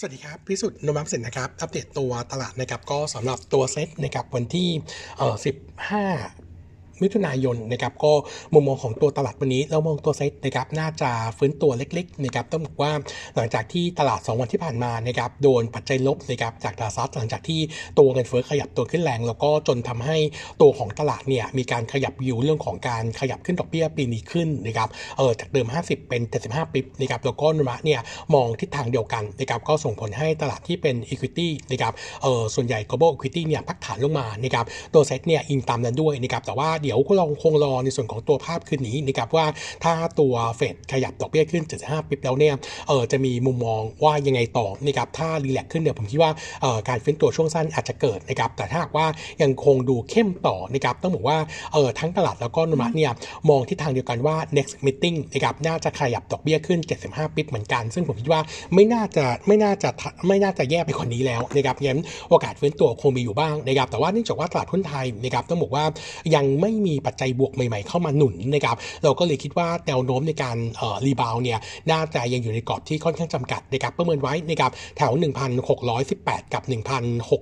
สวัสดีครับ พิสุทธิ์นมัมเสร็จนะครับ อัปเดตตัวตลาดนะครับ ก็สำหรับตัวเซ็ตนะครับวันที่เอ่อ15 มิถุนายนนะครับก็มุมมองของตัวตลาดวันนี้เรามองตัวเซ็ตนะครับน่าจะฟื้นตัวเล็กๆนะครับต้องบอกว่าหลังจากที่ตลาด 2 วันที่ผ่านมานะครับโดนปัจจัยลบนะครับจากตลาดซัดหลังจากที่ตัวเงินเฟ้อขยับตัวขึ้นแรง แล้วก็จนทำให้ตัวของตลาดเนี่ยมีการขยับวิวเรื่องของการขยับขึ้นดอกเบี้ยปีนี้ขึ้นนะครับเออจากเดิม 50 เป็น 75ปิบนะครับแล้วก็นุมะเนี่ยมองทิศทางเดียวกันนะครับก็ส่งผลให้ตลาดที่เป็น equity นะครับเออส่วนใหญ่ global equity เนี่ยพักฐานลงมานะครับตัวเซ็ตเนี่ยอิงตามนั้นด้วยนะครับแต่ว่าเดี๋ยวก็ลองคงรอในส่วนของตัวภาพคืนนี้นะครับว่าถ้าตัวเฟดขยับดอกเบี้ยขึ้น 75 ปิ๊บแล้วเนี่ยเออจะมีมุมมองว่ายังไงต่อนะครับถ้ารีแลกขึ้นเนี่ยผมคิดว่าเออการฟื้นตัวช่วงสั้นอาจจะเกิดนะครับแต่ถ้าหากว่ายังคงดูเข้มต่อนะครับต้องบอกว่าเออทั้งตลาดแล้วก็นุมัเนี่ยมองทิศทางเดียวกันว่า next meeting นะครับน่าจะขยับดอกเบี้ยขึ้น 75 ปิ๊บเหมือนกัน ซึ่งผมคิดว่าไม่น่าจะไม่น่าจะไม่น่าจะแย่ไปกว่านี้แล้วนะครับงั้นโอกาสฟื้นตัวคงมีอยู่บ้างนะครับแต่ว่าเนื่องจากว่าตลาดหุ้นไทยนะครับต้องบอกว่ายังไม่มีปัจจัยบวกใหม่ๆ เข้ามาหนุนนะครับเราก็เลยคิดว่าแนวโน้มในการรีบาวเนี่ยน่าจะยังอยู่ในกรอบที่ค่อนข้างจำกัดนะครับประเมินไว้นะครับแถว 1,618 กับ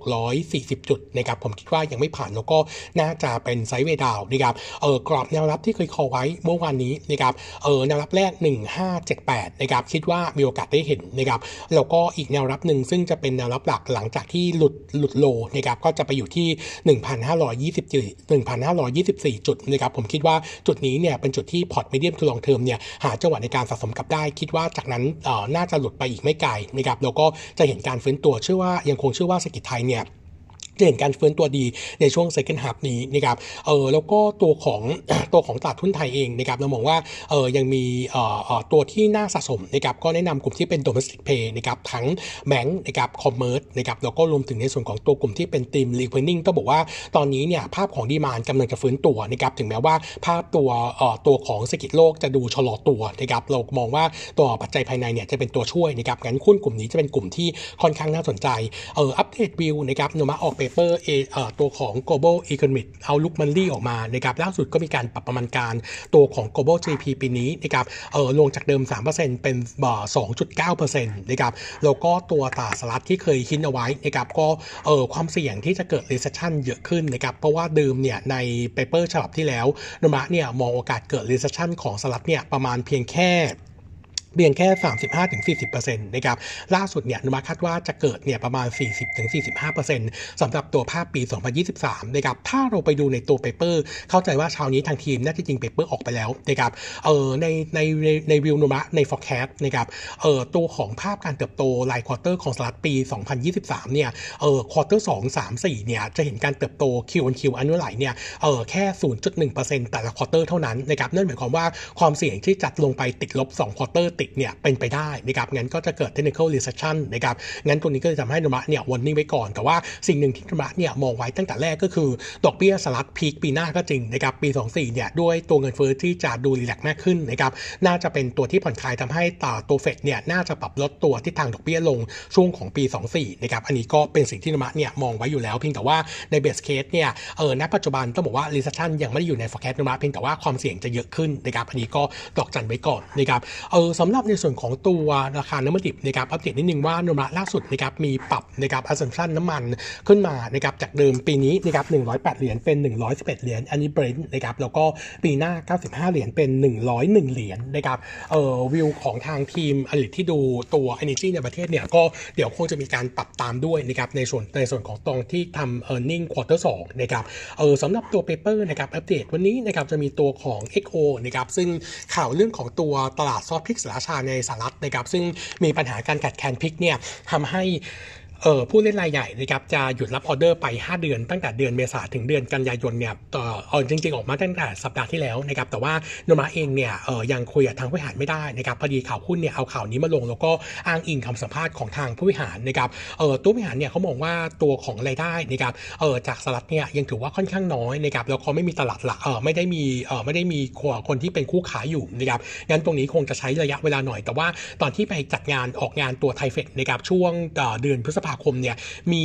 1,640 จุดนะครับผมคิดว่ายังไม่ผ่านแล้วก็น่าจะเป็น sideway down ะครับเออกรอบแนวรับที่เคย call ไว้เมื่อวานนี้นะครับเออแนวรับแรก 1578นะครับคิดว่ามีโอกาสได้เห็นนะครับแล้วก็อีกแนวรับหนึ่งซึ่งจะเป็นแนวรับหลักหลังจากที่หลุดหลุด low นะครับก็จะไปอยู่ที่ 1,524 4 จุดนะครับผมคิดว่าจุดนี้เนี่ยเป็นจุดที่พอร์ต medium to long term เนี่ยหาจังหวะในการสะสมกลับได้ คิดว่าจากนั้นน่าจะหลุดไปอีกไม่ไกลนะครับแล้วก็จะเห็นการฟื้นตัวเชื่อว่ายังคงเชื่อว่าเศรษฐกิจไทยเนี่ย จะเห็นการฟื้นตัวดีในช่วง second half นี้นะครับเออแล้วก็ตัวของตัวของตลาดทุนไทยเองนะครับเรามองว่าเออยังมีเอ่อตัวที่น่าสะสมนะครับก็แนะนำกลุ่มที่เป็น domestic pay นะครับทั้งแบงก์นะครับ commerce นะครับแล้วก็รวมถึงในส่วนของตัวกลุ่มที่เป็น team revenue ต้องบอกว่าตอนนี้เนี่ยภาพของดีมานกำลังจะฟื้นตัวนะครับถึงแม้ว่าภาพตัวเอ่อตัวของเศรษฐกิจโลกจะดูชะลอตัวนะครับเรามองว่าตัวปัจจัยภายในเนี่ยจะเป็นตัวช่วยนะครับงั้นหุ้นกลุ่มนี้จะเป็นกลุ่มที่ค่อนข้างน่าสนใจเอออัปเดตวิวนะครับโนมาออกไปเปอร์เอตัวของ global economic outlook monthly ออกมานะครับล่าสุดก็มีการปรับประมาณการตัวของ global GDP ปีนี้นะครับเออลงจากเดิม 3%เป็นบ่2.9%นะครับแล้วก็ตัวตลาดสหรัฐที่เคยคิดเอาไว้นะครับก็เออความเสี่ยงที่จะเกิด recession เยอะขึ้นนะครับเพราะว่าเดิมเนี่ยในpaper ฉบับที่แล้วโนมูระเนี่ยมองโอกาสเกิด recession ของสหรัฐเนี่ยประมาณเพียงแค่ เพียงแค่ 35-40%นะครับล่าสุดเนี่ยโนมูระคาดว่าจะเกิดเนี่ยประมาณ 40-45%สำหรับตัวภาพปี 2023นะครับถ้าเราไปดูในตัว paper เข้าใจว่าเช้านี้ทางทีมน่าจะจริง paper ออกไปแล้วนะครับเออในในในวิวนุมะใน forecast นะครับเออตัวของภาพการเติบโตราย quarter ของสหรัฐปี 2023เนี่ยเออ quarter 2 3 4เนี่ยจะเห็นการเติบโต Q on Q annualized เนี่ยเออแค่ 0.1%แต่ละ quarter เท่านั้นนะครับนั่นหมายความว่าความเสี่ยงที่จัดลงไปติดลบ2 quarter ติดเนี่ยเป็นไปได้นะครับงั้นก็จะเกิด technical recession นะครับงั้นตัวนี้ก็จะทำให้โนมูระเนี่ยวันนี้ไว้ก่อน แต่ว่าสิ่งหนึ่งที่โนมูระเนี่ยมองไว้ตั้งแต่แรกก็คือ ดอกเบี้ยสหรัฐ peak ปีหน้าก็จริงนะครับปี 24เนี่ยด้วยตัวเงินเฟ้อที่จะดู relax มากขึ้นนะครับน่าจะเป็นตัวที่ผ่อนคลายทำให้ตาตัวเฟดเนี่ยน่าจะปรับลดตัวทิศทางดอกเบี้ยลงช่วงของปี 24นะครับอันนี้ก็เป็นสิ่งที่โนมูระเนี่ยมองไว้อยู่แล้วเพียงแต่ว่าใน base case เนี่ยเออณปัจจุบันต้องบอกว่า recession ยังไม่ได้อยู่ใน forecast นมะเพียงแต่ว่าความเสี่ยงจะเยอะขึ้นนะครับอันนี้ก็ดอกจันไว้ก่อนนะครับเออสำหรับในส่วนของตัวราคาน้ำมันดิบนะครับอัปเดตนิดนึงว่าโนมูระล่าสุดนะครับมีปรับนะครับ assumption น้ำมันขึ้นมานะครับจากเดิมปีนี้นะครับ108 เหรียญเป็น 111 เหรียญอันนี้เบรนท์นะครับแล้วก็ปีหน้า 95 เหรียญเป็น 101 เหรียญนะครับเอ่อวิวของทางทีม analyst ที่ดูตัว Energy ในประเทศเนี่ยก็เดี๋ยวคงจะมีการปรับตามด้วยนะครับในส่วนในส่วนของตรงที่ทำ e a r n i n g quarter 2นะครับเออสำหรับตัว paper นะครับอัปเดตวันนี้นะครับจะมีตัวของ XO นะครับซึ่งข่าวเรื่องของตัวตลาดซอสพริกศรีราชาในสหรัฐนะครับซึ่งมีปัญหาการขาดแคลนพริกเนี่ยทำให้ เออผู้เล่นรายใหญ่นะครับจะหยุดรับออเดอร์ไป 5 เดือน ตั้งแต่เดือนเมษาถึงเดือนกันยายนเนี่ยต่อออจริง ๆ ออกมาตั้งแต่สัปดาห์ที่แล้วนะครับแต่ว่าโนมาเองเนี่ยเออยังคุยกับทางผู้บริหารไม่ได้นะครับพอดีข่าวหุ้นเนี่ยเอาข่าวนี้มาลงแล้วก็อ้างอิงคำสัมภาษณ์ของทางผู้บริหารนะครับเออตัวผู้บริหารเนี่ยเขามองว่าตัวของรายได้นะครับเออจากสลัดเนี่ยยังถือว่าค่อนข้างน้อยนะครับแล้วก็ไม่มีตลาดหลักเออไม่ได้มีเออไม่ได้มีคนที่เป็นคู่ขายอยู่นะครับงั้นตรงนี้คงจะใช้ระยะเวลาหน่อย แต่ว่าตอนที่ไปจัดงานออกงานตัวไทเฟกนะครับช่วงเดือนพฤษภภาคมเนี่ยมี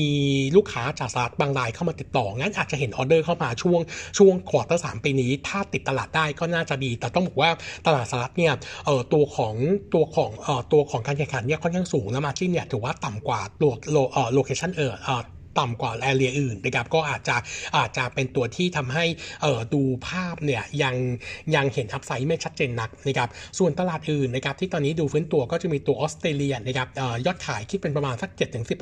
ลูกค้าจากสหรัฐบางรายเข้ามาติดต่อ งั้นอาจจะเห็นออเดอร์เข้ามาช่วงช่วง quarter สามปีนี้ ถ้าติดตลาดได้ก็น่าจะดี แต่ต้องบอกว่าตลาดสหรัฐเนี่ยเอ่อตัวของตัวของเอ่อตัวของการแข่งขันเนี่ยค่อนข้างสูงแล้ว margin เนี่ยถือว่าต่ำกว่าตัว lo เอ่อ location เอ่อเอ่อ ต่ำกว่า area อื่นนะครับก็อาจจะอาจจะเป็นตัวที่ทำให้เดูภาพเนี่ยยังยังเห็น upside ไม่ชัดเจนนักนะครับส่วนตลาดอื่นนะครับที่ตอนนี้ดูฟื้นตัวก็จะมีตัวออสเตรเลียนะครับออยอดขายคิดเป็นประมาณสัก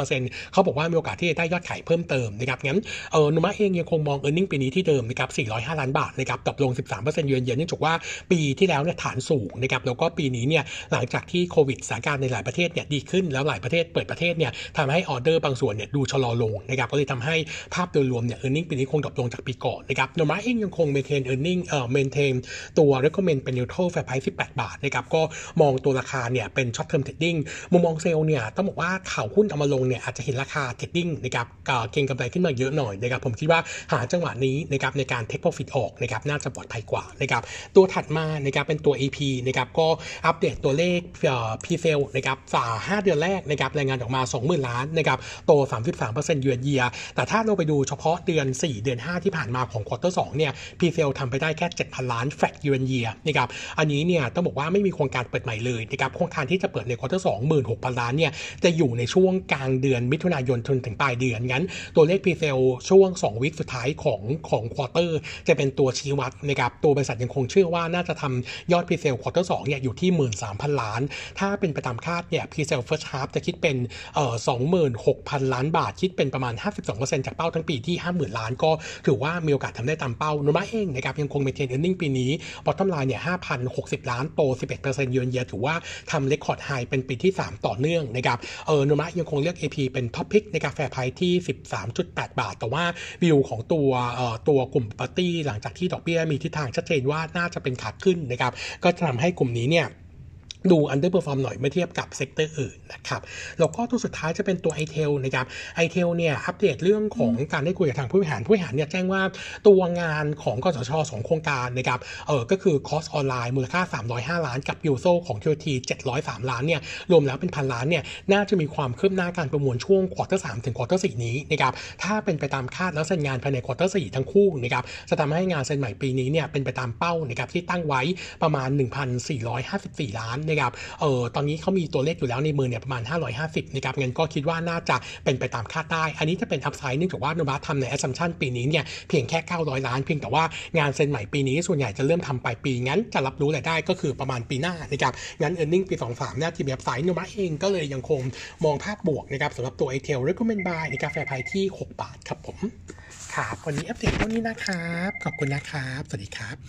7-10%เขาบอกว่ามีโอกาสที่จะได้ยอดขายเพิ่มเติมนะครับงั้นเออโนมูระเองยังคงมอง earning ปีนี้ที่เดิมนะครับ405 ล้านบาทนะครับตกลง 13%เยือนเยือนเนื่องจากว่าปีที่แล้วเนี่ยฐานสูงนะครับแล้วก็ปีนี้เนี่ยหลังจากที่โควิดสถานการณ์ในหลายประเทศเนี่ยดีขึ้นแล้วหลายประเทศเปิดประเทศเนี่ยทำให้ออเดอร์บางส่วนเนี่ยดูชะลอลงนะครับก็เลยทำให้ภาพโดยรวมเนี่ย earning ปีนี้คง drop ลงจากปีก่อนนะครับโนมูระเองยังคง maintain earning เอ่อ maintain ตัว recommend เป็น neutral fair price 18 บาทนะครับก็มองตัวราคาเนี่ยเป็น short term trading มุมมองเซลล์เนี่ยต้องบอกว่าข่าวหุ้นเอามาลงเนี่ยอาจจะเห็นราคา trading นะครับเอ่อเก็งกำไรขึ้นมาเยอะหน่อยนะครับผมคิดว่าหาจังหวะนี้นะครับในการ take profit ออกนะครับน่าจะปลอดภัยกว่านะครับตัวถัดมานะครับเป็นตัว AP นะครับก็อัปเดตตัวเลขเอ่อ p s e l นะครับสาห้าเดือนแรกนะครับรายงานออกมา 20,000 ล้านนะครับโต 33%ยือนเยีย แต่ถ้าเราไปดูเฉพาะเดือน 4 เดือน 5 ที่ผ่านมาของ quarter 2เนี่ย p s e l ทำไปได้แค่ 7,000 ล้านแฟกเยือนเยียนะครับอันนี้เนี่ยต้องบอกว่าไม่มีโครงการเปิดใหม่เลยนะครับโครงการที่จะเปิดใน quarter 2 16,000ล้านเนี่ยจะอยู่ในช่วงกลางเดือนมิถุนายนจนถึงปลายเดือนงั้น ตัวเลข p s e l ช่วง 2 วิคสุดท้ายของของ quarter จะเป็นตัวชี้วัดนะครับตัวบริษัทยังคงเชื่อว่าน่าจะทำยอด p s e l ควอเตอร์2เนี่ยอยู่ที่13,000ล้าน ถ้าเป็นไปตามคาดเนี่ย p s e l first half จะคิดเป็นเอ่อ26,000ล้านบาทคิดเป็นประประมาณ 52%จากเป้าทั้งปีที่ 50,000 ล้านก็ถือว่ามีโอกาสทำได้ตามเป้าโนมูระเองนะครับยังคง maintain earning ปีนี้ bottom line เนี่ย5,060 ล้านโต 11%เยือนเยียถือว่าทำ record high เป็นปีที่ 3 ต่อเนื่องนะครับเออโนมูระยังคงเลือก AP เป็นท็อปพิกในกาแฟไพที่ 13.8 บาท แต่ว่าวิวของตัวเอ่อตัวกลุ่ม property หลังจากที่ดอกเบี้ยมีทิศทางชัดเจนว่าน่าจะเป็นขาขึ้นนะครับก็จะทำให้กลุ่มนี้เนี่ย ดู underperform หน่อยเมื่อเทียบกับ sector อื่นนะครับแล้วก็ตัวสุดท้ายจะเป็นตัว ITEL นะครับ i t e l เนี่ยอัปเดตเรื่องของการได้คุยกับทางผู้บริหารผู้บริหารเนี่ยแจ้งว่าตัวงานของกสทช.สองโครงการนะครับเออก็คือคอร์สออนไลน์มูลค่า 305 ล้าน กับ USO ของ QT 703 ล้านเนี่ยรวมแล้วเป็นพันล้านเนี่ยน่าจะมีความคืบหน้าการประมูลช่วง quarter 3ถึง quarter 4นี้นะครับถ้าเป็นไปตามคาดแล้วเซ็นงานภายใน quarter 4ทั้งคู่นะครับจะทำให้งานเซ็นใหม่ปีนี้เนี่ยเป็นไปตามเป้านะครับที่ตั้งไว้ประมาณ 1,454 ล้านนะครับเออตอนนี้เขามีตัวเลขอยู่แล้วในมือเนี่ยประมาณ 550นะครับงั้นก็คิดว่าน่าจะเป็นไปตามคาดได้ อันนี้จะเป็น upside เนื่องจากว่าโนมูระทำใน assumption ปีนี้เนี่ยเพียงแค่ 900 ล้าน เพียงแต่ว่างานเซ็นใหม่ปีนี้ส่วนใหญ่จะเริ่มทำปลายปีงั้นจะรับรู้รายได้ก็คือประมาณปีหน้านะครับงั้น earning ปี 23เนี่ยที่มี upside โนมูระเองก็เลยยังคงมองภาพบวกนะครับสำหรับตัว i t e l recommend buy ในกาแฟไพที่ 6 บาทครับผมครับวันนี้อัปเดตเท่านี้นะครับ ขอบคุณนะครับ สวัสดีครับ